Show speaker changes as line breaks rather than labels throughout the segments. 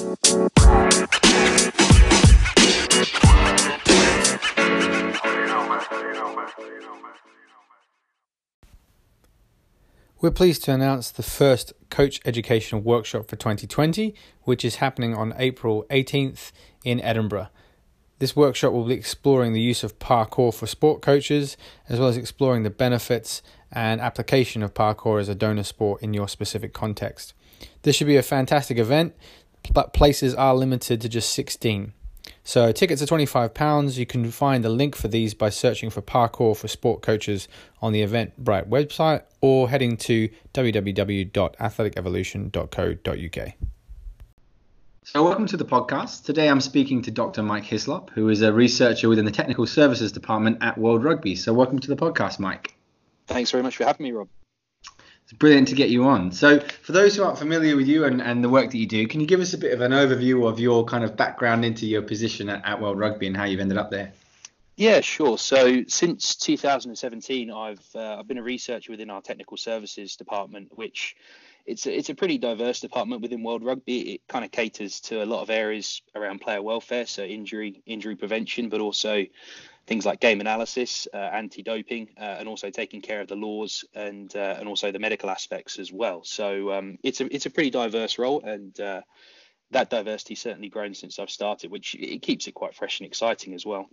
We're pleased to announce the first coach educational workshop for 2020, which is happening on April 18th in Edinburgh. This workshop will be exploring the use of parkour for sport coaches, as well as exploring the benefits and application of parkour as a donor sport in your specific context. This should be a fantastic event, but places are limited to just 16. So tickets are £25. You can find the link for these by searching for Parkour for Sport Coaches on the Eventbrite website or heading to www.athleticevolution.co.uk.
So, welcome to the podcast. Today I'm speaking to Dr. Mike Hislop, who is a researcher within the Technical Services Department at World Rugby. So, welcome to the podcast, Mike.
Thanks very much for having me, Rob.
It's brilliant to get you on. So, for those who aren't familiar with you and, and the work that you do, can you give us a bit of an overview of your kind of background into your position at, at World Rugby and how you've ended up there?
Yeah, sure. So since 2017, I've uh, I've been a researcher within our technical services department, which it's a, it's a pretty diverse department within World Rugby. It kind of caters to a lot of areas around player welfare, so injury injury prevention, but also things like game analysis, uh, anti-doping, uh, and also taking care of the laws and uh, and also the medical aspects as well. So um, it's a it's a pretty diverse role, and uh, that diversity certainly grown since I've started, which it keeps it quite fresh and exciting as well.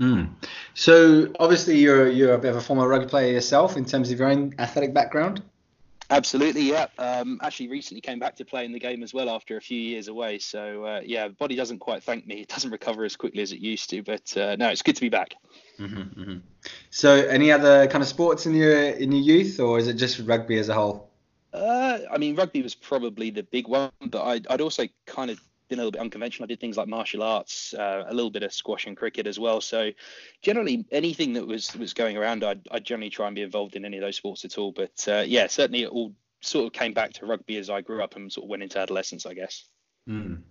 Mm. So obviously you're you're a bit of a former rugby player yourself in terms of your own athletic background.
Absolutely, yeah. Um, actually, recently came back to playing the game as well after a few years away. So uh, yeah, body doesn't quite thank me. It doesn't recover as quickly as it used to. But uh, no, it's good to be back.
Mm-hmm, mm-hmm. So, any other kind of sports in your in your youth, or is it just rugby as a whole?
Uh, I mean, rugby was probably the big one, but I'd, I'd also kind of been a little bit unconventional. I did things like martial arts, uh, a little bit of squash and cricket as well. So generally, anything that was was going around, I'd, I'd generally try and be involved in any of those sports at all. But uh, yeah, certainly it all sort of came back to rugby as I grew up and sort of went into adolescence, I guess.
Mm.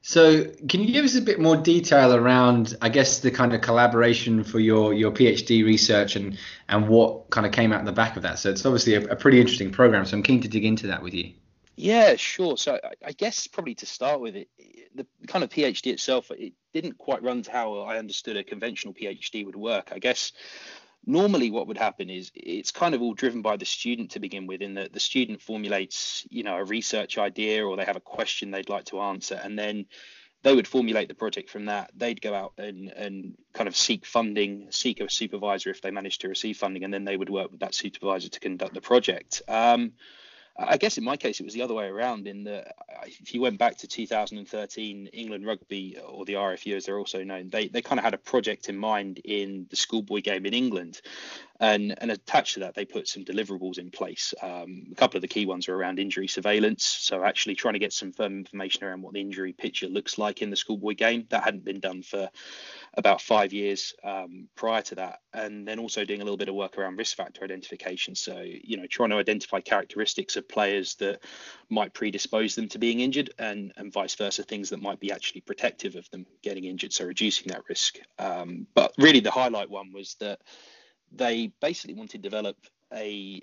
So, can you give us a bit more detail around, I guess, the kind of collaboration for your, your PhD research and, and what kind of came out in the back of that? So, it's obviously a, a pretty interesting program. So, I'm keen to dig into that with you.
Yeah, sure. So I guess probably to start with it, the kind of PhD itself, it didn't quite run to how I understood a conventional PhD would work. I guess normally what would happen is it's kind of all driven by the student to begin with, in that the student formulates, you know, a research idea or they have a question they'd like to answer, and then they would formulate the project from that. They'd go out and, and kind of seek funding, seek a supervisor if they managed to receive funding, and then they would work with that supervisor to conduct the project. Um, I guess in my case it was the other way around. In that, if you went back to 2013, England Rugby or the RFU as they're also known, they they kind of had a project in mind in the schoolboy game in England, and and attached to that they put some deliverables in place. Um, a couple of the key ones are around injury surveillance, so actually trying to get some firm information around what the injury picture looks like in the schoolboy game. That hadn't been done for about five years um, prior to that, and then also doing a little bit of work around risk factor identification. So, you know, trying to identify characteristics of players that might predispose them to being injured, and and vice versa, things that might be actually protective of them getting injured, so reducing that risk. Um, but really, the highlight one was that they basically wanted to develop a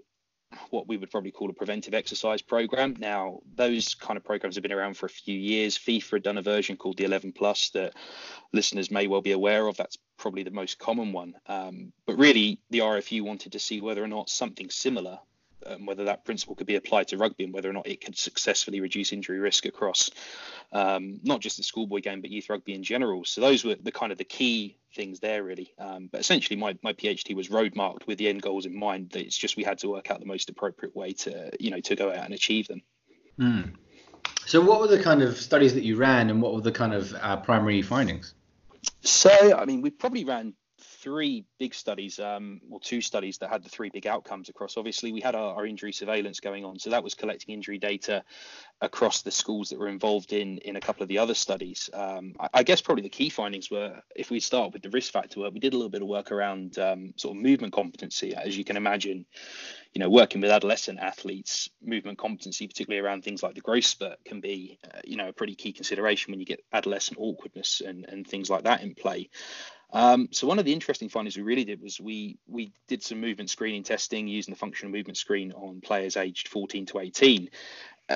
what we would probably call a preventive exercise program. Now, those kind of programs have been around for a few years. FIFA had done a version called the 11 Plus that listeners may well be aware of. That's probably the most common one. Um, but really, the RFU wanted to see whether or not something similar um, whether that principle could be applied to rugby and whether or not it could successfully reduce injury risk across um, not just the schoolboy game but youth rugby in general. So those were the kind of the key things there really. Um, but essentially, my my PhD was road marked with the end goals in mind. That it's just we had to work out the most appropriate way to you know to go out and achieve them.
Mm. So what were the kind of studies that you ran, and what were the kind of uh, primary findings?
So I mean, we probably ran three big studies, um, or two studies that had the three big outcomes across. Obviously, we had our, our, injury surveillance going on, so that was collecting injury data across the schools that were involved in in a couple of the other studies. Um, I, I, guess probably the key findings were, if we start with the risk factor work, we did a little bit of work around um, sort of movement competency, as you can imagine. You know, working with adolescent athletes, movement competency, particularly around things like the growth spurt, can be, uh, you know, a pretty key consideration when you get adolescent awkwardness and, and things like that in play. Um, so one of the interesting findings we really did was we we did some movement screening testing using the functional movement screen on players aged 14 to 18,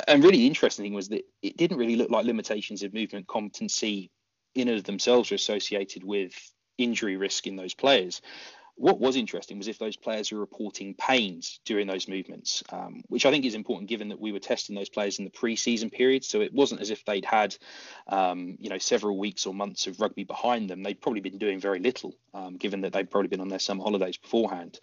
and really interesting thing was that it didn't really look like limitations of movement competency in and of themselves were associated with injury risk in those players. What was interesting was if those players were reporting pains during those movements, um, which I think is important given that we were testing those players in the pre-season period. So it wasn't as if they'd had, um, you know, several weeks or months of rugby behind them. They'd probably been doing very little, um, given that they'd probably been on their summer holidays beforehand.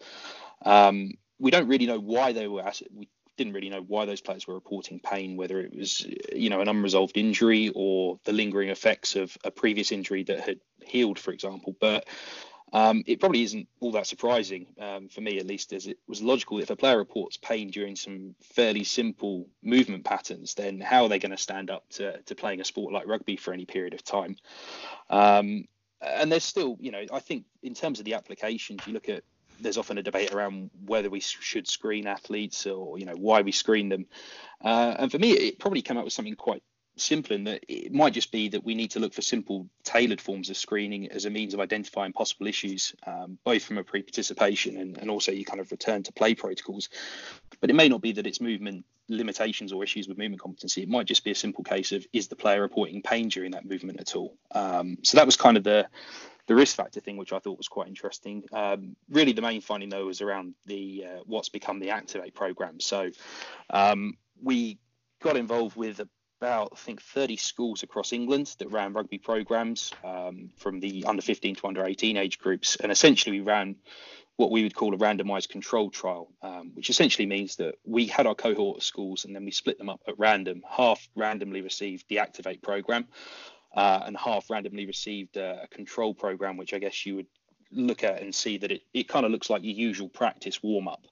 Um, we don't really know why they were. We didn't really know why those players were reporting pain, whether it was, you know, an unresolved injury or the lingering effects of a previous injury that had healed, for example. But um, it probably isn't all that surprising um, for me, at least, as it was logical. If a player reports pain during some fairly simple movement patterns, then how are they going to stand up to, to playing a sport like rugby for any period of time? Um, and there's still, you know, I think in terms of the applications, you look at there's often a debate around whether we should screen athletes or you know why we screen them. Uh, and for me, it probably came up with something quite simple in that it might just be that we need to look for simple tailored forms of screening as a means of identifying possible issues um, both from a pre-participation and, and also you kind of return to play protocols but it may not be that it's movement limitations or issues with movement competency it might just be a simple case of is the player reporting pain during that movement at all um, so that was kind of the the risk factor thing, which I thought was quite interesting. Um, really, the main finding though was around the uh, what's become the Activate program. So um, we got involved with about I think 30 schools across England that ran rugby programs um, from the under 15 to under 18 age groups, and essentially we ran what we would call a randomized control trial, um, which essentially means that we had our cohort of schools and then we split them up at random. Half randomly received the Activate program, uh, and half randomly received a, a, control program, which I guess you would look at and see that it, it kind of looks like your usual practice warm up.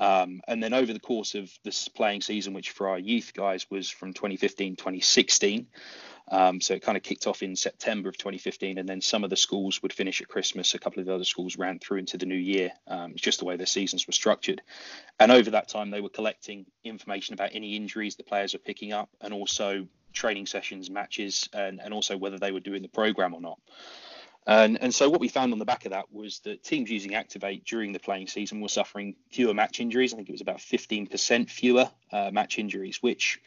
Um, and then over the course of this playing season, which for our youth guys was from 2015 2016, um, so it kind of kicked off in September of 2015, and then some of the schools would finish at Christmas. A couple of the other schools ran through into the new year. Um, it's just the way their seasons were structured. And over that time, they were collecting information about any injuries the players were picking up, and also training sessions, matches, and, and also whether they were doing the program or not. And, and so what we found on the back of that was that teams using Activate during the playing season were suffering fewer match injuries. I think it was about 15% fewer uh, match injuries, which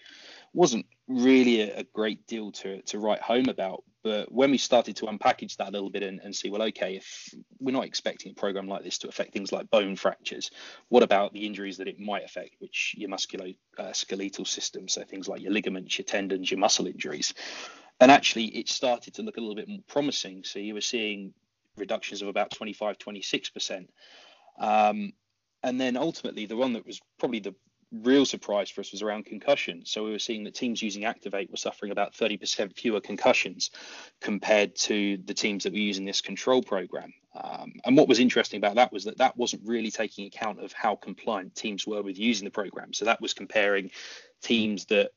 wasn't really a, a, great deal to, to write home about. But when we started to unpackage that a little bit and, and see, well, okay, if we're not expecting a program like this to affect things like bone fractures, what about the injuries that it might affect, which your musculoskeletal uh, system, so things like your ligaments, your tendons, your muscle injuries. And actually, it started to look a little bit more promising. So you were seeing reductions of about 25, 26%. Um, and then ultimately, the one that was probably the real surprise for us was around concussion. So we were seeing that teams using Activate were suffering about 30% fewer concussions compared to the teams that were using this control program. Um, and what was interesting about that was that that wasn't really taking account of how compliant teams were with using the program. So that was comparing teams that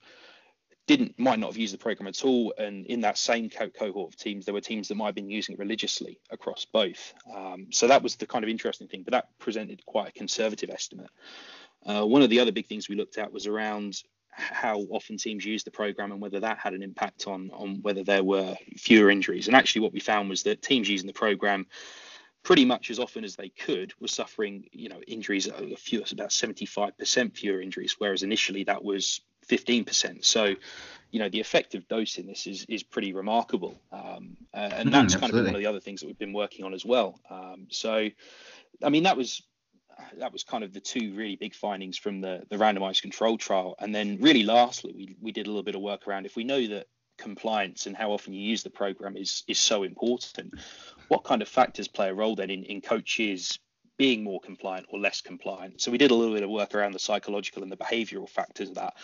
didn't might not have used the program at all, and in that same co- cohort of teams, there were teams that might have been using it religiously across both. Um, so that was the kind of interesting thing, but that presented quite a conservative estimate. Uh, one of the other big things we looked at was around how often teams use the program and whether that had an impact on on whether there were fewer injuries. And actually, what we found was that teams using the program pretty much as often as they could were suffering, you know, injuries a few, about 75% fewer injuries, whereas initially that was 15%. So, you know, the effect of in this is is pretty remarkable, um, and mm, that's mm, kind of one of the other things that we've been working on as well. Um, so, I mean, that was that was kind of the two really big findings from the the randomized control trial. And then really lastly, we we did a little bit of work around if we know that compliance and how often you use the program is is so important, what kind of factors play a role then in, in coaches being more compliant or less compliant? So we did a little bit of work around the psychological and the behavioral factors of that.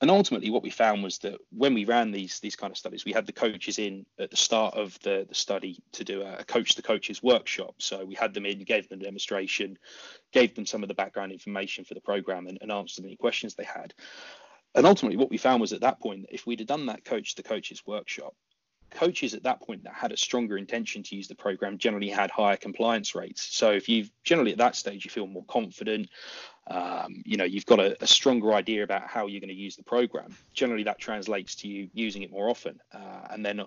And ultimately, what we found was that when we ran these these kind of studies, we had the coaches in at the start of the, the study to do a coach the coaches workshop. So we had them in, gave them a demonstration, gave them some of the background information for the program, and, and answered any questions they had. And ultimately, what we found was at that point, if we'd have done that coach the coaches workshop, coaches at that point that had a stronger intention to use the program generally had higher compliance rates. So if you generally at that stage you feel more confident, um, you know you've got a, a, stronger idea about how you're going to use the program. Generally that translates to you using it more often. Uh, and then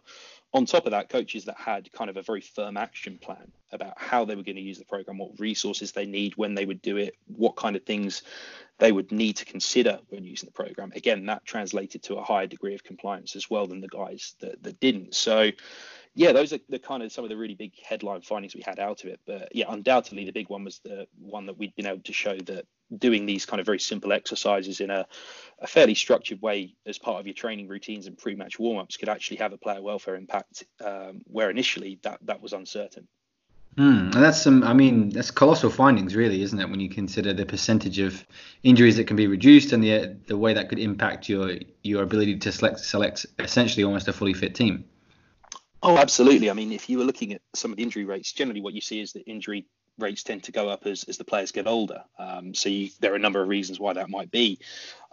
on top of that, coaches that had kind of a very firm action plan about how they were going to use the program, what resources they need, when they would do it, what kind of things they would need to consider when using the program. Again, that translated to a higher degree of compliance as well than the guys that, that didn't. So, yeah, those are the kind of some of the really big headline findings we had out of it. But yeah, undoubtedly the big one was the one that we'd been able to show that doing these kind of very simple exercises in a, a fairly structured way as part of your training routines and pre-match warm-ups could actually have a player welfare impact, um, where initially that that was uncertain.
Mm, and that's some, I mean, that's colossal findings, really, isn't it? When you consider the percentage of injuries that can be reduced and the the way that could impact your your ability to select select essentially almost a fully fit team.
Oh, absolutely. I mean, if you were looking at some of the injury rates, generally what you see is that injury rates tend to go up as, as the players get older. Um, so you, there are a number of reasons why that might be.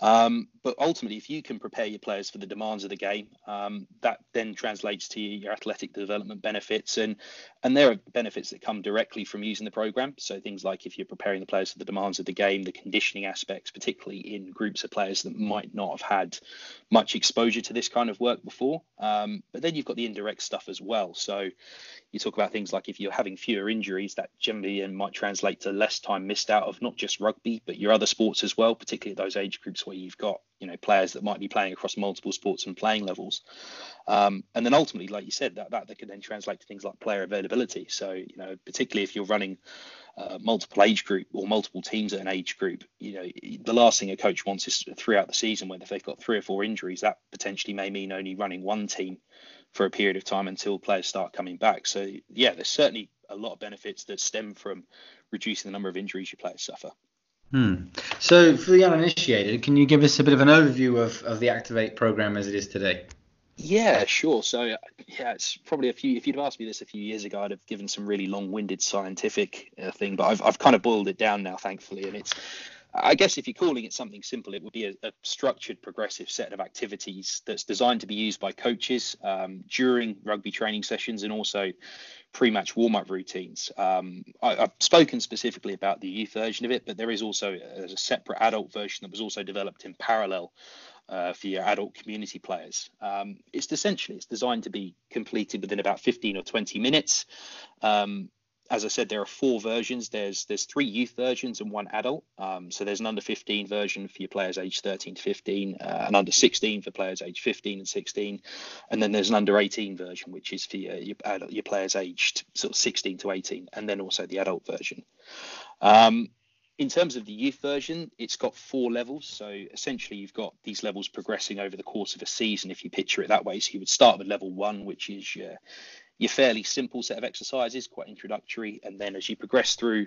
Um, but ultimately, if you can prepare your players for the demands of the game, um, that then translates to your athletic development benefits, and and there are benefits that come directly from using the program. So things like if you're preparing the players for the demands of the game, the conditioning aspects, particularly in groups of players that might not have had much exposure to this kind of work before. Um, but then you've got the indirect stuff as well. So you talk about things like if you're having fewer injuries, that generally might translate to less time missed out of not just rugby, but your other sports as well, particularly those age groups where you've got you know players that might be playing across multiple sports and playing levels. Um, and then ultimately, like you said, that that, that can then translate to things like player availability. So you know, particularly if you're running uh, multiple age group or multiple teams at an age group, you know, the last thing a coach wants is throughout the season, whether they've got three or four injuries, that potentially may mean only running one team for a period of time until players start coming back. So yeah, there's certainly a lot of benefits that stem from reducing the number of injuries your players suffer.
Hmm. So, for the uninitiated, can you give us a bit of an overview of, of the Activate program as it is today?
Yeah, sure. So, yeah, it's probably a few. If you'd asked me this a few years ago, I'd have given some really long-winded scientific uh, thing, but I've I've kind of boiled it down now, thankfully, and it's I guess if you're calling it something simple, it would be a, a structured, progressive set of activities that's designed to be used by coaches um, during rugby training sessions and also pre-match warm-up routines. Um, I, have spoken specifically about the youth version of it, but there is also a, a separate adult version that was also developed in parallel uh, for your adult community players. Um, it's essentially it's designed to be completed within about 15 or 20 minutes. Um, as I said, there are four versions. There's there's three youth versions and one adult. Um, so there's an under 15 version for your players aged 13 to 15, uh, an under 16 for players aged 15 and 16, and then there's an under 18 version which is for your your, adult, your players aged sort of 16 to 18, and then also the adult version. Um, in terms of the youth version, it's got four levels. So essentially, you've got these levels progressing over the course of a season, if you picture it that way. So you would start with level one, which is your your fairly simple set of exercises, quite introductory, and then as you progress through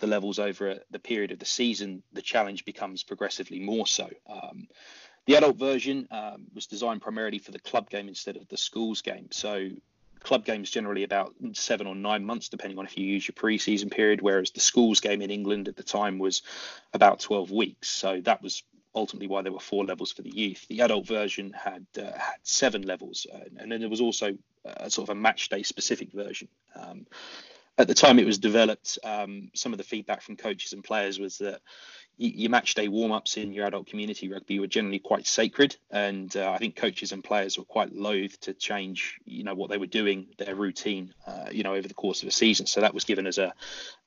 the levels over the period of the season, the challenge becomes progressively more so. Um, the adult version um, was designed primarily for the club game instead of the schools game. So club games generally about seven or nine months, depending on if you use your pre-season period, whereas the schools game in England at the time was about 12 weeks. So that was ultimately why there were four levels for the youth. The adult version had uh, had seven levels, uh, and then there was also a sort of a match day specific version. Um, at the time it was developed, um, some of the feedback from coaches and players was that your match day warm ups in your adult community rugby were generally quite sacred, and uh, I think coaches and players were quite loath to change, you know, what they were doing, their routine, uh, you know, over the course of a season. So that was given as a,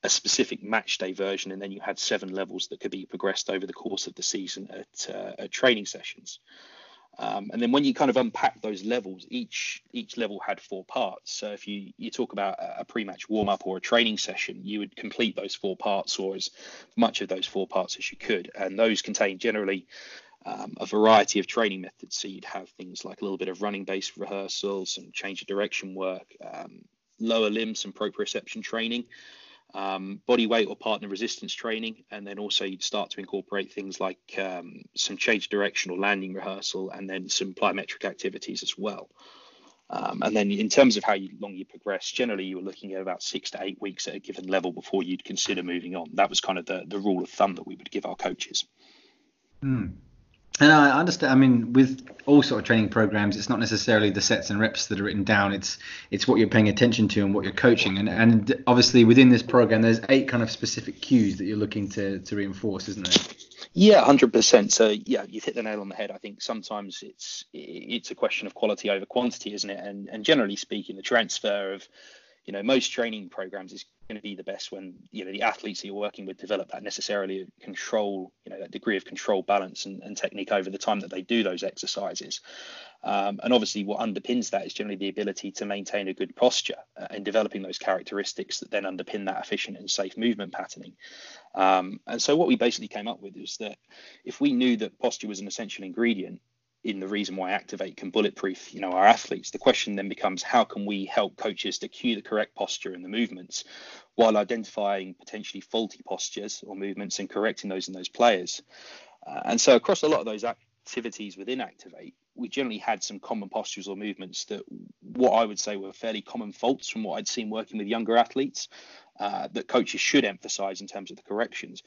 a specific match day version, and then you had seven levels that could be progressed over the course of the season at, uh, at training sessions. Um, and then when you kind of unpack those levels, each each level had four parts. So if you you talk about a pre-match warm-up or a training session, you would complete those four parts or as much of those four parts as you could. And those contain generally um, a variety of training methods. So you'd have things like a little bit of running-based rehearsals, some change of direction work, um, lower limbs, and proprioception training um, body weight or partner resistance training, and then also you'd start to incorporate things like um, some change direction or landing rehearsal, and then some plyometric activities as well. Um, and then in terms of how you, long you progress, generally you were looking at about six to eight weeks at a given level before you'd consider moving on. That was kind of the, the rule of thumb that we would give our coaches.
Hmm. And I understand. I mean, with all sort of training programs, it's not necessarily the sets and reps that are written down. It's it's what you're paying attention to and what you're coaching. And and obviously within this program, there's eight kind of specific cues that you're looking to to reinforce, isn't there?
Yeah, hundred percent. So yeah, you've hit the nail on the head. I think sometimes it's it's a question of quality over quantity, isn't it? And and generally speaking, the transfer of you know, most training programs is going to be the best when you know the athletes that you're working with develop that necessarily control, you know, that degree of control, balance, and, and technique over the time that they do those exercises. Um, and obviously, what underpins that is generally the ability to maintain a good posture uh, and developing those characteristics that then underpin that efficient and safe movement patterning. Um, and so, what we basically came up with is that if we knew that posture was an essential ingredient, in the reason why Activate can bulletproof, you know, our athletes. The question then becomes how can we help coaches to cue the correct posture and the movements while identifying potentially faulty postures or movements and correcting those in those players. Uh, and so across a lot of those activities within Activate, we generally had some common postures or movements that what I would say were fairly common faults from what I'd seen working with younger athletes uh, that coaches should emphasize in terms of the corrections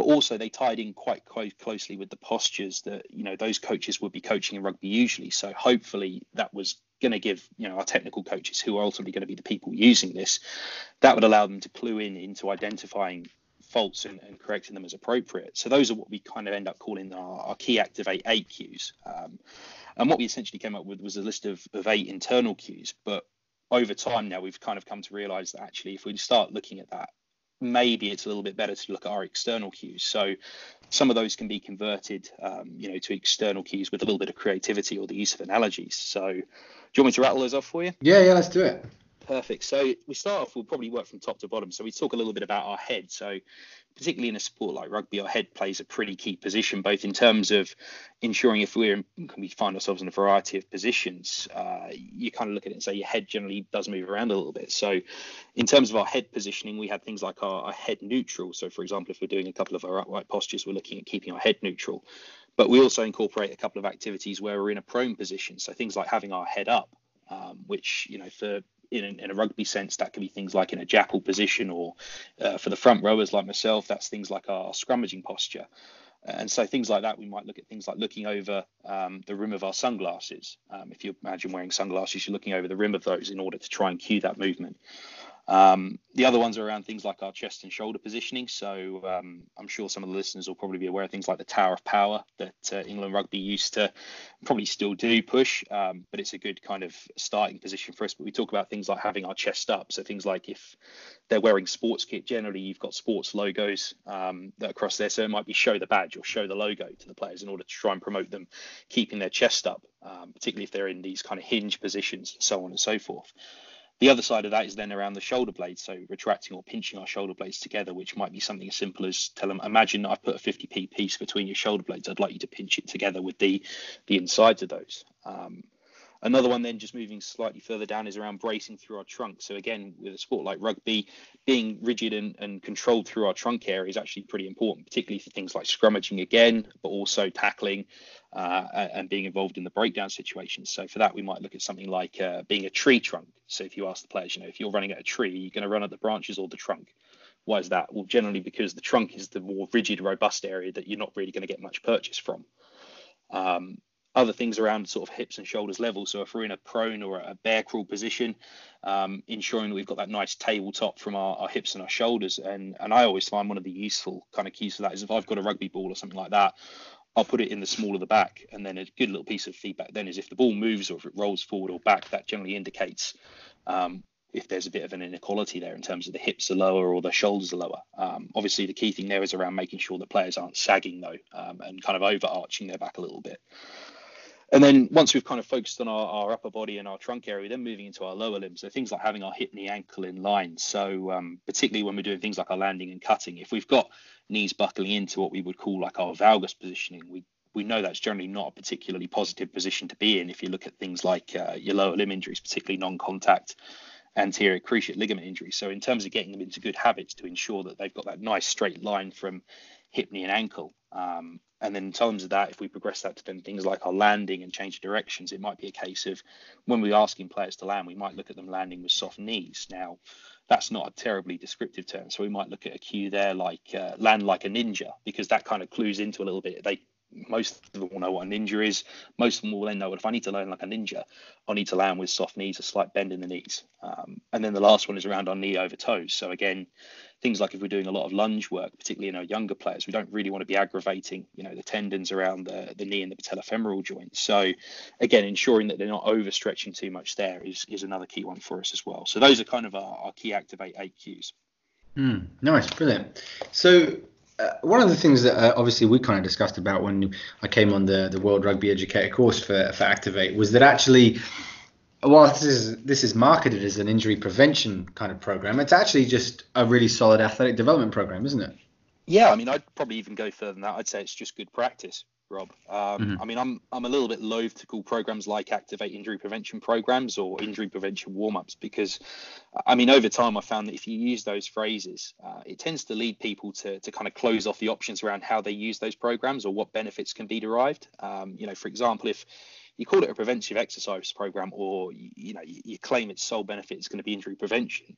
but also they tied in quite closely with the postures that you know those coaches would be coaching in rugby usually. So hopefully that was going to give you know our technical coaches who are ultimately going to be the people using this, that would allow them to clue in into identifying faults and, and correcting them as appropriate. So those are what we kind of end up calling our, our key activate eight cues. Um, and what we essentially came up with was a list of, of eight internal cues, but over time now we've kind of come to realize that actually if we start looking at that maybe it's a little bit better to look at our external cues. So some of those can be converted, um, you know, to external cues with a little bit of creativity or the use of analogies. So do you want me to rattle those off for you?
Yeah, yeah, let's do it.
Perfect. So we start off, we'll probably work from top to bottom. So we talk a little bit about our head. So particularly in a sport like rugby, our head plays a pretty key position, both in terms of ensuring if we're we find ourselves in a variety of positions, uh, you kind of look at it and say your head generally does move around a little bit. So, in terms of our head positioning, we have things like our, our head neutral. So, for example, if we're doing a couple of our upright postures, we're looking at keeping our head neutral. But we also incorporate a couple of activities where we're in a prone position. So things like having our head up, um, which you know for in, in, a rugby sense, that could be things like in a jackal position, or uh, for the front rowers like myself, that's things like our scrummaging posture. And so things like that, we might look at things like looking over um, the rim of our sunglasses. Um, if you imagine wearing sunglasses, you're looking over the rim of those in order to try and cue that movement. Um, the other ones are around things like our chest and shoulder positioning. So um, I'm sure some of the listeners will probably be aware of things like the Tower of Power that uh, England Rugby used to, probably still do push, um, but it's a good kind of starting position for us. But we talk about things like having our chest up. So things like if they're wearing sports kit, generally you've got sports logos um, that across there. So it might be show the badge or show the logo to the players in order to try and promote them keeping their chest up, um, particularly if they're in these kind of hinge positions, and so on and so forth. The other side of that is then around the shoulder blades, so retracting or pinching our shoulder blades together, which might be something as simple as tell them, imagine I've put a 50p piece between your shoulder blades. I'd like you to pinch it together with the the insides of those. Um, another one then just moving slightly further down is around bracing through our trunk. So again, with a sport like rugby, being rigid and, and controlled through our trunk area is actually pretty important, particularly for things like scrummaging again, but also tackling uh, and being involved in the breakdown situations. So for that, we might look at something like uh, being a tree trunk. So if you ask the players, you know, if you're running at a tree, you're going to run at the branches or the trunk. Why is that? Well, generally because the trunk is the more rigid, robust area that you're not really going to get much purchase from. Um, other things around sort of hips and shoulders level. So if we're in a prone or a bear crawl position, um, ensuring that we've got that nice tabletop from our, our, hips and our shoulders. And and I always find one of the useful kind of keys for that is if I've got a rugby ball or something like that, I'll put it in the small of the back. And then a good little piece of feedback then is if the ball moves or if it rolls forward or back, that generally indicates um, if there's a bit of an inequality there in terms of the hips are lower or the shoulders are lower. Um, obviously, the key thing there is around making sure that players aren't sagging though um, and kind of overarching their back a little bit. And then once we've kind of focused on our, our upper body and our trunk area, then moving into our lower limbs. So things like having our hip the ankle in line. So um, particularly when we're doing things like our landing and cutting, if we've got knees buckling into what we would call like our valgus positioning, we we know that's generally not a particularly positive position to be in if you look at things like uh, your lower limb injuries, particularly non-contact anterior cruciate ligament injuries. So in terms of getting them into good habits to ensure that they've got that nice straight line from hip, knee, and ankle, um, and then in terms of that, if we progress that to then things like our landing and change of directions, it might be a case of when we're asking players to land, we might look at them landing with soft knees. Now, that's not a terribly descriptive term, so we might look at a cue there like uh, land like a ninja because that kind of clues into a little bit. They most of them will know what a ninja is. Most of them will then know if I need to learn like a ninja, I need to land with soft knees, a slight bend in the knees. Um, and then the last one is around our knee over toes. So again, things like if we're doing a lot of lunge work, particularly in our younger players, we don't really want to be aggravating, you know, the tendons around the, the knee and the patellofemoral joint. So again, ensuring that they're not overstretching too much there is, is another key one for us as well. So those are kind of our, our key activate eight cues.
Mm, nice, brilliant. So uh, one of the things that uh, obviously we kind of discussed about when I came on the, the World Rugby Educator course for, for Activate was that actually, while this is this is marketed as an injury prevention kind of program, it's actually just a really solid athletic development program, isn't it?
Yeah, I mean, I'd probably even go further than that. I'd say it's just good practice. Rob. Um, mm-hmm. I mean, I'm I'm a little bit loath to call programs like Activate injury prevention programs or injury prevention warm ups because, I mean, over time I found that if you use those phrases, uh, it tends to lead people to to kind of close off the options around how they use those programs or what benefits can be derived. Um, you know, for example, if you call it a preventive exercise program or you know you, claim its sole benefit is going to be injury prevention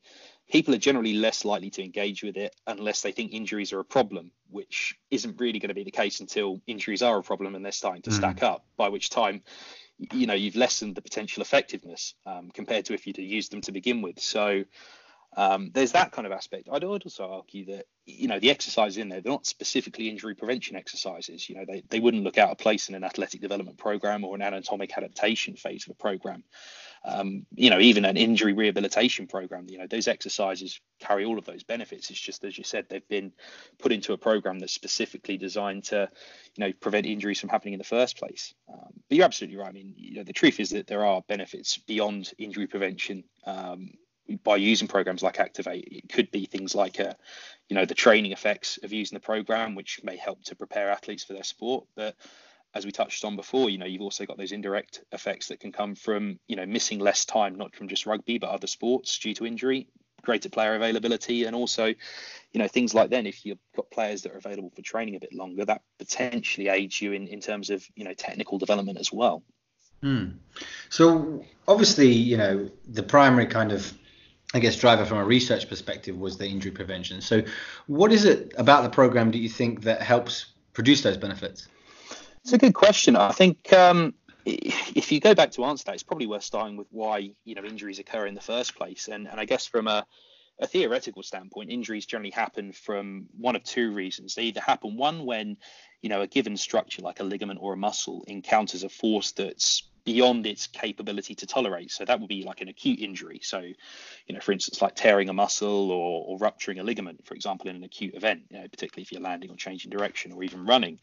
people are generally less likely to engage with it unless they think injuries are a problem which isn't really going to be the case until injuries are a problem and they're starting to mm. stack up by which time you know you've lessened the potential effectiveness um, compared to if you'd used them to begin with so um, there's that kind of aspect. I'd also argue that you know the exercises in there they're not specifically injury prevention exercises. You know they, they wouldn't look out of place in an athletic development program or an anatomic adaptation phase of a program. Um, you know even an injury rehabilitation program. You know those exercises carry all of those benefits. It's just as you said they've been put into a program that's specifically designed to you know prevent injuries from happening in the first place. Um, but you're absolutely right. I mean you know the truth is that there are benefits beyond injury prevention. By using programs like Activate, it could be things like, uh, you know, the training effects of using the program, which may help to prepare athletes for their sport. But as we touched on before, you know, you've also got those indirect effects that can come from, you know, missing less time, not from just rugby, but other sports due to injury, greater player availability, and also, you know, things like then if you've got players that are available for training a bit longer, that potentially aids you in, in terms of, you know, technical development as well.
Hmm. So obviously, you know, the primary kind of I guess, driver from a research perspective was the injury prevention. So, what is it about the program do you think that helps produce those benefits?
It's a good question. I think um, if you go back to answer that, it's probably worth starting with why you know injuries occur in the first place. And and I guess from a, a theoretical standpoint, injuries generally happen from one of two reasons. They either happen one when you know a given structure like a ligament or a muscle encounters a force that's beyond its capability to tolerate. So that would be like an acute injury. So, you know, for instance, like tearing a muscle or, or rupturing a ligament, for example, in an acute event, you know, particularly if you're landing or changing direction or even running.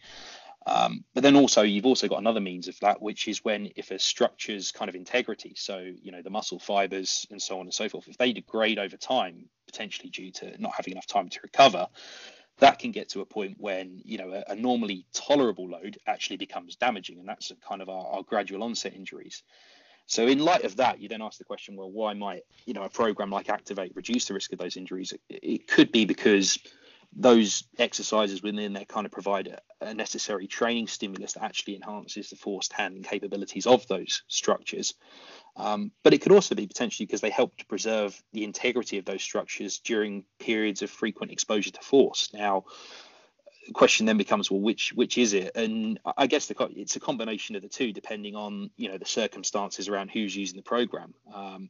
Um, but then also you've also got another means of that, which is when if a structure's kind of integrity, so you know the muscle fibers and so on and so forth, if they degrade over time, potentially due to not having enough time to recover, that can get to a point when you know a, a, normally tolerable load actually becomes damaging and that's kind of our, our, gradual onset injuries. So in light of that you then ask the question well why might you know a program like activate reduce the risk of those injuries? It, it could be because those exercises within there kind of provide a, necessary training stimulus that actually enhances the forced handling capabilities of those structures um, but it could also be potentially because they help to preserve the integrity of those structures during periods of frequent exposure to force. Now, the question then becomes, well, which which is it? And I guess the, it's a combination of the two, depending on you know the circumstances around who's using the program. Um,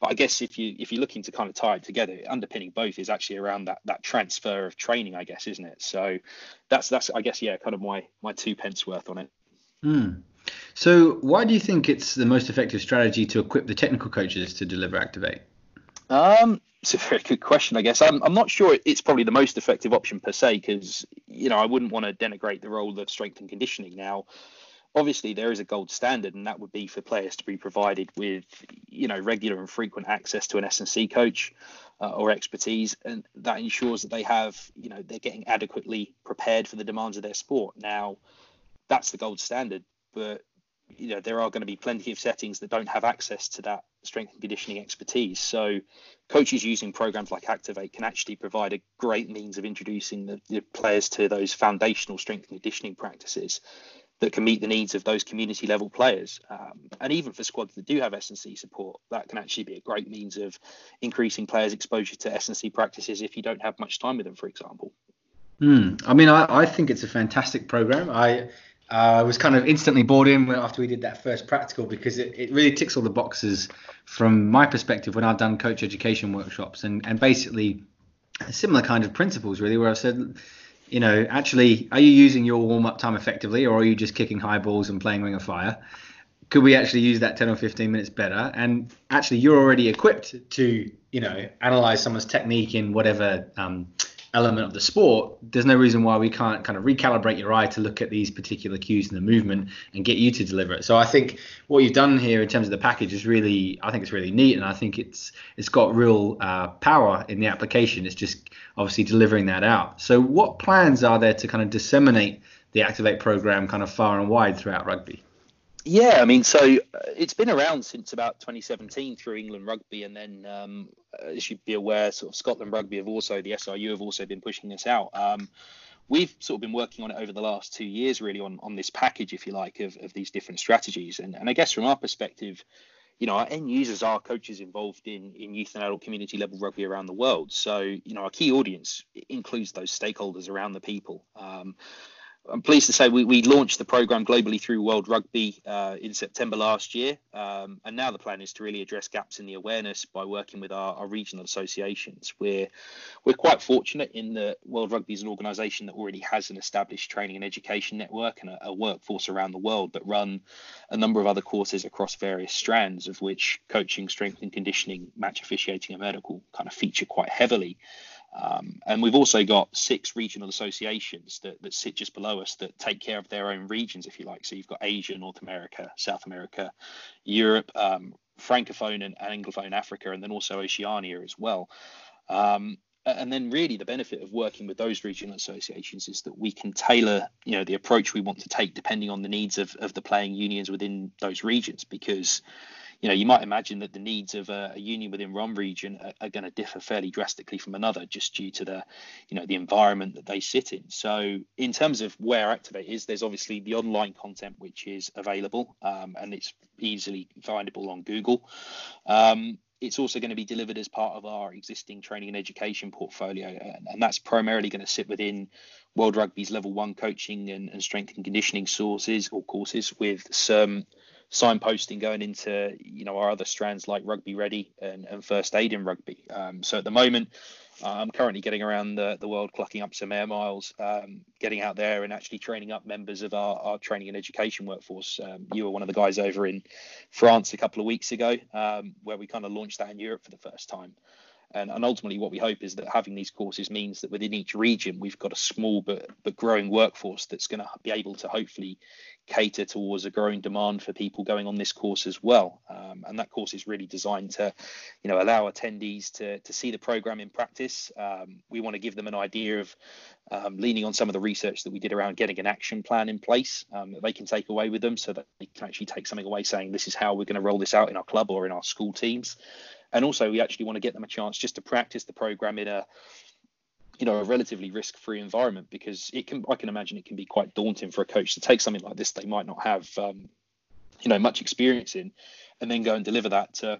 but I guess if you if you're looking to kind of tie it together, underpinning both is actually around that that transfer of training, I guess, isn't it? So that's that's I guess yeah, kind of my my two pence worth on it.
Mm. So, why do you think it's the most effective strategy to equip the technical coaches to deliver Activate?
Um, it's a very good question, I guess. I'm, I'm not sure it's probably the most effective option per se, because, you know, I wouldn't want to denigrate the role of strength and conditioning. Now, obviously, there is a gold standard, and that would be for players to be provided with, you know, regular and frequent access to an S&C coach uh, or expertise, and that ensures that they have, you know, they're getting adequately prepared for the demands of their sport. Now, that's the gold standard but you know there are going to be plenty of settings that don't have access to that strength and conditioning expertise. So coaches using programs like Activate can actually provide a great means of introducing the, the players to those foundational strength and conditioning practices that can meet the needs of those community level players. Um, and even for squads that do have S&C support, that can actually be a great means of increasing players' exposure to S&C practices if you don't have much time with them, for example.
Mm, I mean, I, I think it's a fantastic program. I uh, was kind of instantly bought in after we did that first practical because it, it really ticks all the boxes from my perspective when I've done coach education workshops and, and basically similar kind of principles really where I've said, you know, actually, are you using your warm up time effectively or are you just kicking high balls and playing Ring of Fire? Could we actually use that 10 or 15 minutes better? And actually, you're already equipped to, you know, analyze someone's technique in whatever um, element of the sport, there's no reason why we can't kind of recalibrate your eye to look at these particular cues in the movement and get you to deliver it. So I think what you've done here in terms of the package is really, I think it's really neat, and I think it's it's got real uh, power in the application. It's just obviously delivering that out. So what plans are there to kind of disseminate the Activate program kind of far and wide throughout rugby?
Yeah, I mean, so uh, it's been around since about 2017 through England Rugby, and then um, as you'd be aware, sort of Scotland Rugby have also the SRU have also been pushing this out. Um, we've sort of been working on it over the last two years, really, on on this package, if you like, of, of these different strategies. And and I guess from our perspective, you know, our end users are coaches involved in in youth and adult community level rugby around the world. So you know, our key audience includes those stakeholders around the people. Um, I'm pleased to say we, we launched the program globally through World Rugby uh, in September last year, um, and now the plan is to really address gaps in the awareness by working with our, our, regional associations. We're we're quite fortunate in that World Rugby is an organisation that already has an established training and education network and a, a, workforce around the world that run a number of other courses across various strands, of which coaching, strength and conditioning, match officiating, and medical kind of feature quite heavily. Um, and we've also got six regional associations that, that sit just below us that take care of their own regions, if you like. So you've got Asia, North America, South America, Europe, um, Francophone and, and, Anglophone Africa, and then also Oceania as well. Um, and then really the benefit of working with those regional associations is that we can tailor you know the approach we want to take depending on the needs of, of the playing unions within those regions because you know, you might imagine that the needs of a, a union within one region are, are going to differ fairly drastically from another, just due to the, you know, the environment that they sit in. So, in terms of where Activate is, there's obviously the online content which is available, um, and it's easily findable on Google. Um, it's also going to be delivered as part of our existing training and education portfolio, and, and that's primarily going to sit within World Rugby's level one coaching and, and strength and conditioning sources or courses with some signposting going into you know our other strands like rugby ready and, and first aid in rugby. Um, so at the moment uh, i'm currently getting around the, the world clocking up some air miles um, getting out there and actually training up members of our, our training and education workforce. Um, you were one of the guys over in france a couple of weeks ago um, where we kind of launched that in europe for the first time. And, and ultimately, what we hope is that having these courses means that within each region, we've got a small but, but growing workforce that's going to be able to hopefully cater towards a growing demand for people going on this course as well. Um, and that course is really designed to, you know, allow attendees to, to see the program in practice. Um, we want to give them an idea of um, leaning on some of the research that we did around getting an action plan in place um, that they can take away with them so that they can actually take something away saying this is how we're going to roll this out in our club or in our school teams and also we actually want to get them a chance just to practice the program in a you know a relatively risk-free environment because it can I can imagine it can be quite daunting for a coach to take something like this. They might not have um, you know much experience in and then go and deliver that to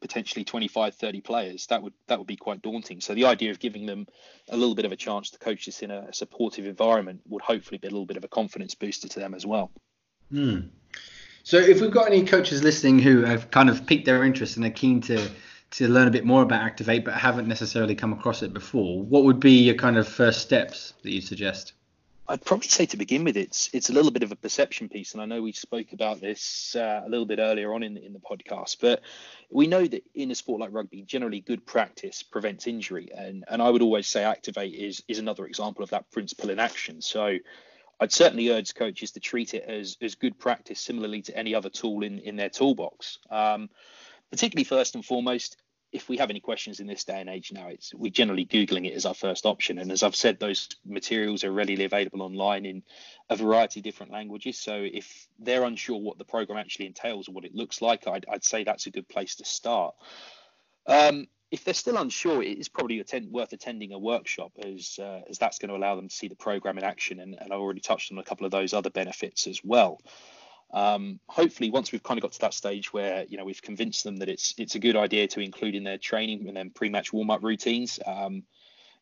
potentially 25 30 players. That would that would be quite daunting. So the idea of giving them a little bit of a chance to coach this in a, supportive environment would hopefully be a little bit of a confidence booster to them as well.
Mm. So if we've got any coaches listening who have kind of piqued their interest and are keen to to learn a bit more about Activate but haven't necessarily come across it before, what would be your kind of first steps that you suggest?
I'd probably say to begin with, it's it's a little bit of a perception piece, and I know we spoke about this uh, a little bit earlier on in the, in the podcast, but we know that in a sport like rugby, generally good practice prevents injury, and and I would always say Activate is is another example of that principle in action. So I'd certainly urge coaches to treat it as as good practice, similarly to any other tool in in their toolbox. Um, particularly first and foremost, if we have any questions in this day and age now, it's we're generally googling it as our first option. And as I've said, those materials are readily available online in a variety of different languages. So if they're unsure what the program actually entails or what it looks like, I'd, I'd say that's a good place to start. Um, if they're still unsure, it is probably attend, worth attending a workshop as uh, as that's going to allow them to see the program in action. And, and I already touched on a couple of those other benefits as well. Um, hopefully, once we've kind of got to that stage where you know we've convinced them that it's it's a good idea to include in their training and then pre-match warm-up routines. Um,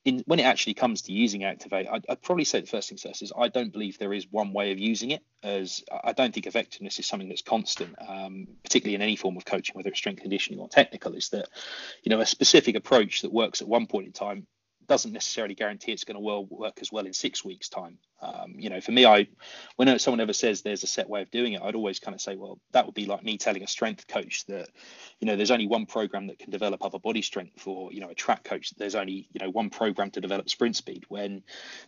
in, when it actually comes to using Activate, I'd, I'd, probably say the first thing first is I don't believe there is one way of using it. As I don't think effectiveness is something that's constant, um, particularly in any form of coaching, whether it's strength conditioning or technical. Is that you know a specific approach that works at one point in time doesn't necessarily guarantee it's going to well work as well in six weeks' time. Um, you know, for me, I when someone ever says there's a set way of doing it, I'd always kind of say, well, that would be like me telling a strength coach that, you know, there's only one program that can develop upper body strength, or you know, a track coach there's only you know one program to develop sprint speed. When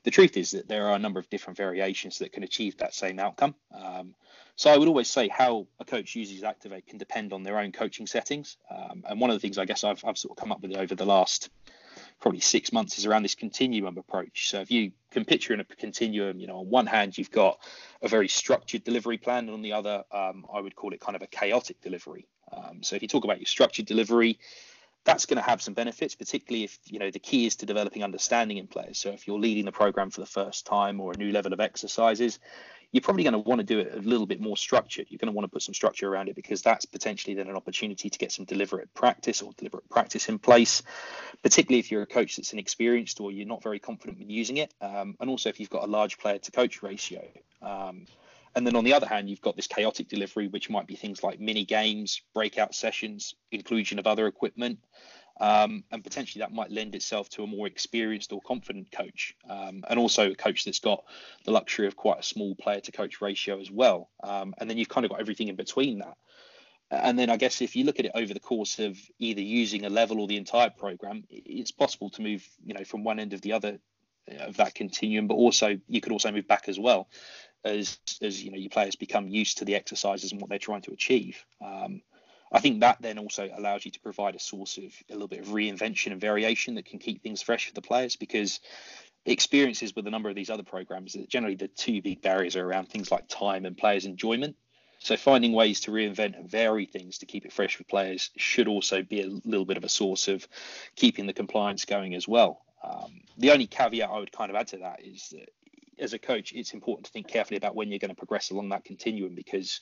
the truth is that there are a number of different variations that can achieve that same outcome. Um, so I would always say how a coach uses Activate can depend on their own coaching settings. Um, and one of the things I guess I've, I've sort of come up with over the last probably six months is around this continuum approach. So if you can picture in a continuum, you know, on one hand you've got a very structured delivery plan, and on the other, um, I would call it kind of a chaotic delivery. Um, so if you talk about your structured delivery, that's going to have some benefits, particularly if you know the key is to developing understanding in players. So if you're leading the program for the first time or a new level of exercises, you're probably going to want to do it a little bit more structured. You're going to want to put some structure around it because that's potentially then an opportunity to get some deliberate practice or deliberate practice in place, particularly if you're a coach that's inexperienced or you're not very confident in using it. Um, and also if you've got a large player to coach ratio. Um, and then on the other hand, you've got this chaotic delivery, which might be things like mini games, breakout sessions, inclusion of other equipment. Um, and potentially that might lend itself to a more experienced or confident coach, um, and also a coach that's got the luxury of quite a small player to coach ratio as well. Um, and then you've kind of got everything in between that. And then I guess if you look at it over the course of either using a level or the entire program, it's possible to move, you know, from one end of the other uh, of that continuum, but also you could also move back as well as as you know your players become used to the exercises and what they're trying to achieve. Um, I think that then also allows you to provide a source of a little bit of reinvention and variation that can keep things fresh for the players because experiences with a number of these other programs generally the two big barriers are around things like time and players enjoyment. So finding ways to reinvent and vary things to keep it fresh for players should also be a little bit of a source of keeping the compliance going as well. Um, the only caveat i would kind of add to that is that as a coach it's important to think carefully about when you're going to progress along that continuum because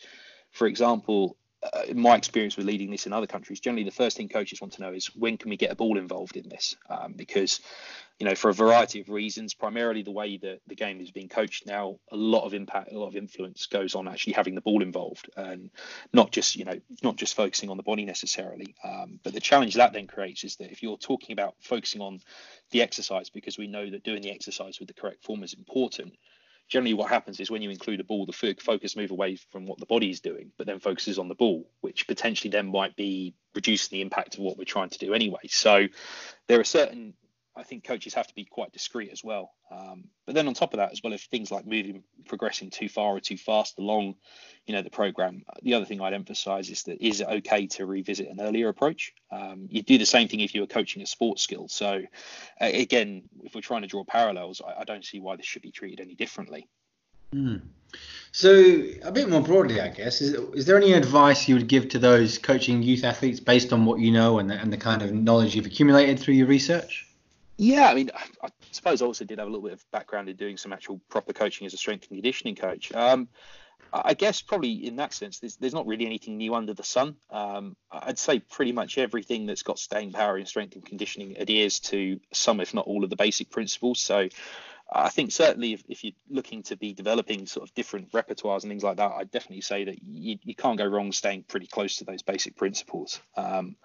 for example uh, in my experience with leading this in other countries, generally the first thing coaches want to know is when can we get a ball involved in this? Um, because, you know, for a variety of reasons, primarily the way that the game is being coached now, a lot of impact, a lot of influence goes on actually having the ball involved, and not just you know not just focusing on the body necessarily. Um, but the challenge that then creates is that if you're talking about focusing on the exercise, because we know that doing the exercise with the correct form is important generally what happens is when you include a ball, the focus move away from what the body is doing, but then focuses on the ball, which potentially then might be reducing the impact of what we're trying to do anyway. So there are certain I think coaches have to be quite discreet as well. Um, but then on top of that, as well, if things like moving, progressing too far or too fast along, you know, the program, the other thing I'd emphasise is that is it okay to revisit an earlier approach? Um, you do the same thing if you were coaching a sports skill. So uh, again, if we're trying to draw parallels, I, I, don't see why this should be treated any differently.
Mm. So a bit more broadly, I guess, is, is there any advice you would give to those coaching youth athletes based on what you know and the, and the kind of knowledge you've accumulated through your research?
Yeah, I mean, I suppose I also did have a little bit of background in doing some actual proper coaching as a strength and conditioning coach. Um, I guess probably in that sense, there's, there's not really anything new under the sun. Um, I'd say pretty much everything that's got staying power in strength and conditioning adheres to some, if not all, of the basic principles. So I think certainly if, if you're looking to be developing sort of different repertoires and things like that, I'd definitely say that you, you can't go wrong staying pretty close to those basic principles. Um,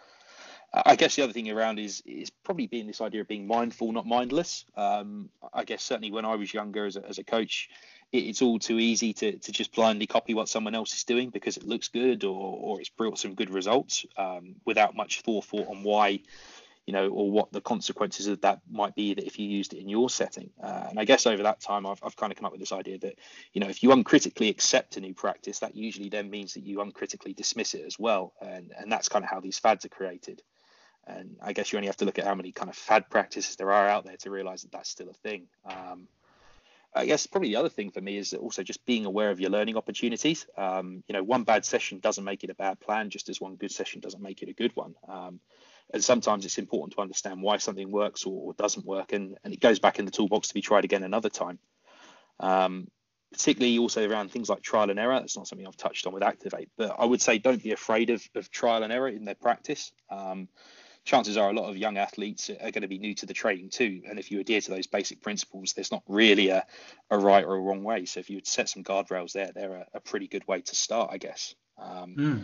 I guess the other thing around is is probably being this idea of being mindful, not mindless. Um, I guess certainly when I was younger as a, as a coach, it, it's all too easy to, to just blindly copy what someone else is doing because it looks good or, or it's brought some good results um, without much forethought on why, you know, or what the consequences of that might be that if you used it in your setting. Uh, and I guess over that time, I've, I've kind of come up with this idea that, you know, if you uncritically accept a new practice, that usually then means that you uncritically dismiss it as well. And, and that's kind of how these fads are created. And I guess you only have to look at how many kind of fad practices there are out there to realize that that's still a thing. Um, I guess probably the other thing for me is also just being aware of your learning opportunities. Um, you know, one bad session doesn't make it a bad plan, just as one good session doesn't make it a good one. Um, and sometimes it's important to understand why something works or, or, doesn't work, and, and it goes back in the toolbox to be tried again another time. Um, particularly also around things like trial and error. That's not something I've touched on with Activate, but I would say don't be afraid of, of trial and error in their practice. Um, chances are a lot of young athletes are going to be new to the training too. And if you adhere to those basic principles, there's not really a, a right or a wrong way. So if you would set some guardrails there, they're a, a pretty good way to start, I guess. Um, mm.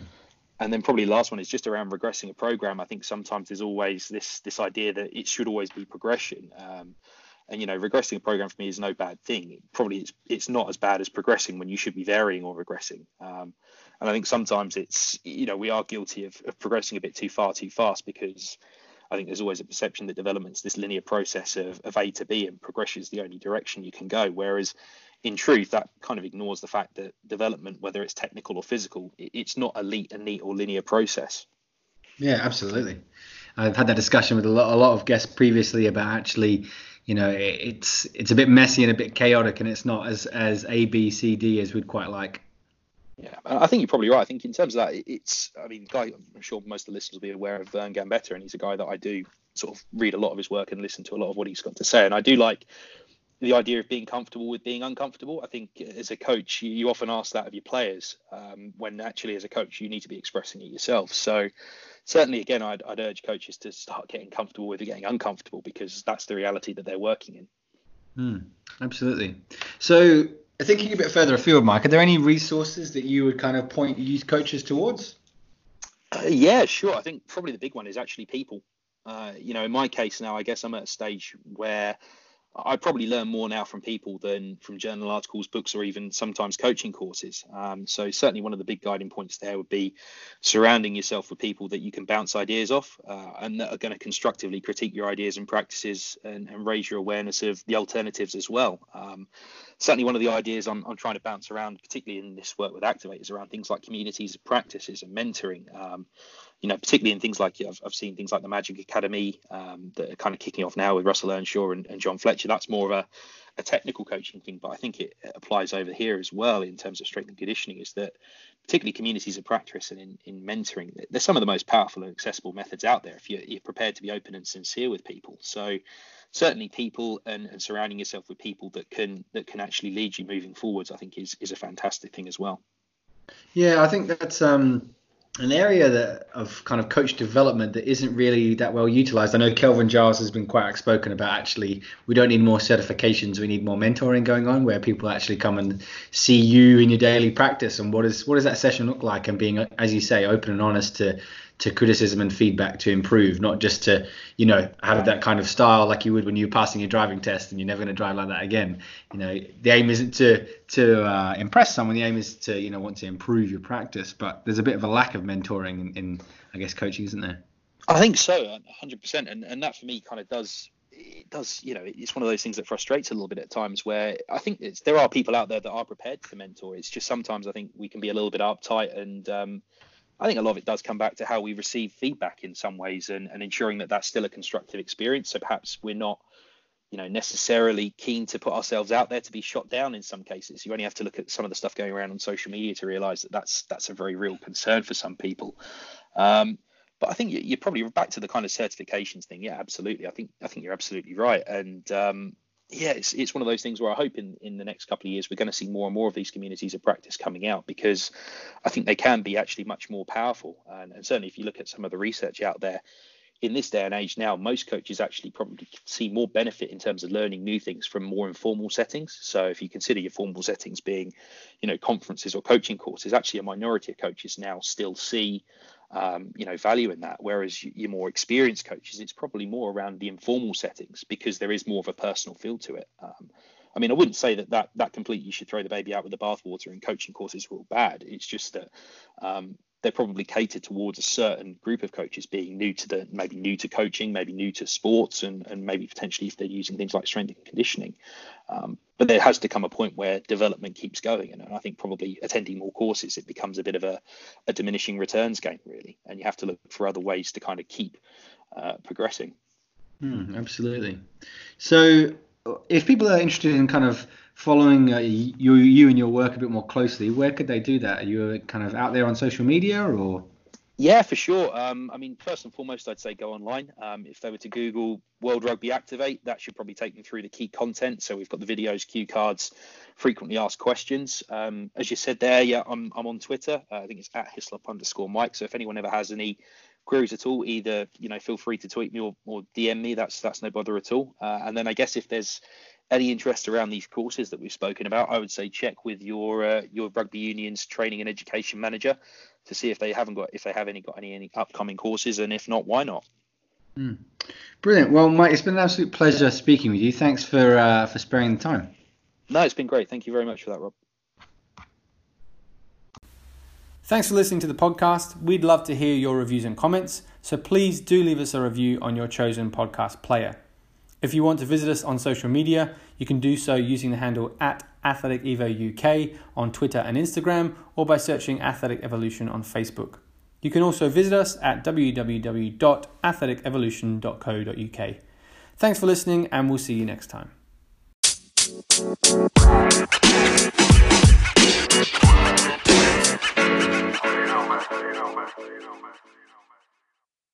And then probably last one is just around regressing a program. I think sometimes there's always this this idea that it should always be progression. Um, and you know, regressing a program for me is no bad thing. Probably it's it's not as bad as progressing when you should be varying or regressing. Um, and I think sometimes it's you know we are guilty of, of progressing a bit too far too fast because I think there's always a perception that development's this linear process of, of A to B and progression is the only direction you can go. Whereas in truth, that kind of ignores the fact that development, whether it's technical or physical, it's not a neat, a neat or linear process.
Yeah, absolutely. I've had that discussion with a lot, a lot of guests previously about actually you know it's it's a bit messy and a bit chaotic and it's not as as a b c d as we'd quite like
yeah i think you're probably right i think in terms of that it's i mean guy i'm sure most of the listeners will be aware of vern gambetta and he's a guy that i do sort of read a lot of his work and listen to a lot of what he's got to say and i do like the idea of being comfortable with being uncomfortable. I think as a coach, you, often ask that of your players, um, when actually as a coach, you need to be expressing it yourself. So certainly, again, I'd, I'd urge coaches to start getting comfortable with getting uncomfortable because that's the reality that they're working in.
Mm, absolutely. So thinking a bit further afield, Mike, are there any resources that you would kind of point youth coaches towards?
Uh, yeah, sure. I think probably the big one is actually people. Uh, you know, in my case now, I guess I'm at a stage where I probably learn more now from people than from journal articles, books, or even sometimes coaching courses. Um, so certainly one of the big guiding points there would be surrounding yourself with people that you can bounce ideas off uh, and that are going to constructively critique your ideas and practices and, and, raise your awareness of the alternatives as well. Um, certainly one of the ideas I'm, I'm, trying to bounce around, particularly in this work with activators, around things like communities of practices and mentoring. Um, you know, particularly in things like I've, I've seen things like the Magic Academy um, that are kind of kicking off now with Russell Earnshaw and, and John Fletcher. That's more of a, a technical coaching thing, but I think it applies over here as well in terms of strength and conditioning. Is that particularly communities of practice and in, in mentoring, they're some of the most powerful and accessible methods out there if you're, you're prepared to be open and sincere with people. So certainly people and, and surrounding yourself with people that can that can actually lead you moving forwards, I think is is a fantastic thing as well.
Yeah, I think that's um an area that of kind of coach development that isn't really that well utilized. I know Kelvin Giles has been quite outspoken about actually we don't need more certifications, we need more mentoring going on where people actually come and see you in your daily practice and what is what does that session look like and being as you say open and honest to to criticism and feedback to improve, not just to, you know, have that kind of style like you would when you're passing your driving test and you're never going to drive like that again. You know, the aim isn't to to uh, impress someone. The aim is to, you know, want to improve your practice. But there's a bit of a lack of mentoring in, in I guess, coaching, isn't there?
I think so, 100%. And and that for me kind of does it does you know it's one of those things that frustrates a little bit at times where i think there are people out there that are prepared to mentor it's just sometimes i think we can be a little bit uptight and um, I think a lot of it does come back to how we receive feedback in some ways and, and ensuring that that's still a constructive experience. So perhaps we're not, you know, necessarily keen to put ourselves out there to be shot down in some cases. You only have to look at some of the stuff going around on social media to realize that that's that's a very real concern for some people. Um, but I think you're probably back to the kind of certifications thing. Yeah, absolutely. I think I think you're absolutely right. And um, yeah, it's, it's one of those things where I hope in, in the next couple of years we're going to see more and more of these communities of practice coming out because I think they can be actually much more powerful. And, and certainly, if you look at some of the research out there in this day and age now, most coaches actually probably see more benefit in terms of learning new things from more informal settings. So if you consider your formal settings being, you know, conferences or coaching courses, actually a minority of coaches now still see um, you know value in that. Whereas your more experienced coaches, it's probably more around the informal settings because there is more of a personal feel to it. Um, I mean, I wouldn't say that that that completely you should throw the baby out with the bathwater and coaching courses are all bad. It's just that um, they're probably catered towards a certain group of coaches being new to the maybe new to coaching, maybe new to sports, and and maybe potentially if they're using things like strength and conditioning. Um, but there has to come a point where development keeps going, and I think probably attending more courses it becomes a bit of a, a diminishing returns game really, and you have to look for other ways to kind of keep uh, progressing.
Mm, absolutely. So if people are interested in kind of following uh, you, you and your work a bit more closely, where could they do that? Are you kind of out there on social media or?
Yeah, for sure. Um, I mean, first and foremost, I'd say go online. Um, if they were to Google World Rugby Activate, that should probably take them through the key content. So we've got the videos, cue cards, frequently asked questions. Um, as you said there, yeah, I'm, I'm on Twitter. Uh, I think it's at Hislop underscore Mike. So if anyone ever has any queries at all, either you know feel free to tweet me or, or DM me. That's that's no bother at all. Uh, and then I guess if there's any interest around these courses that we've spoken about, I would say check with your uh, your rugby union's training and education manager to see if they haven't got if they have any got any any upcoming courses, and if not, why not?
Mm. Brilliant. Well, Mike, it's been an absolute pleasure speaking with you. Thanks for uh, for sparing the time.
No, it's been great. Thank you very much for that, Rob.
Thanks for listening to the podcast. We'd love to hear your reviews and comments, so please do leave us a review on your chosen podcast player. If you want to visit us on social media, you can do so using the handle at Athletic Evo UK on Twitter and Instagram, or by searching Athletic Evolution on Facebook. You can also visit us at www.athleticevolution.co.uk. Thanks for listening, and we'll see you next time. más, más, más.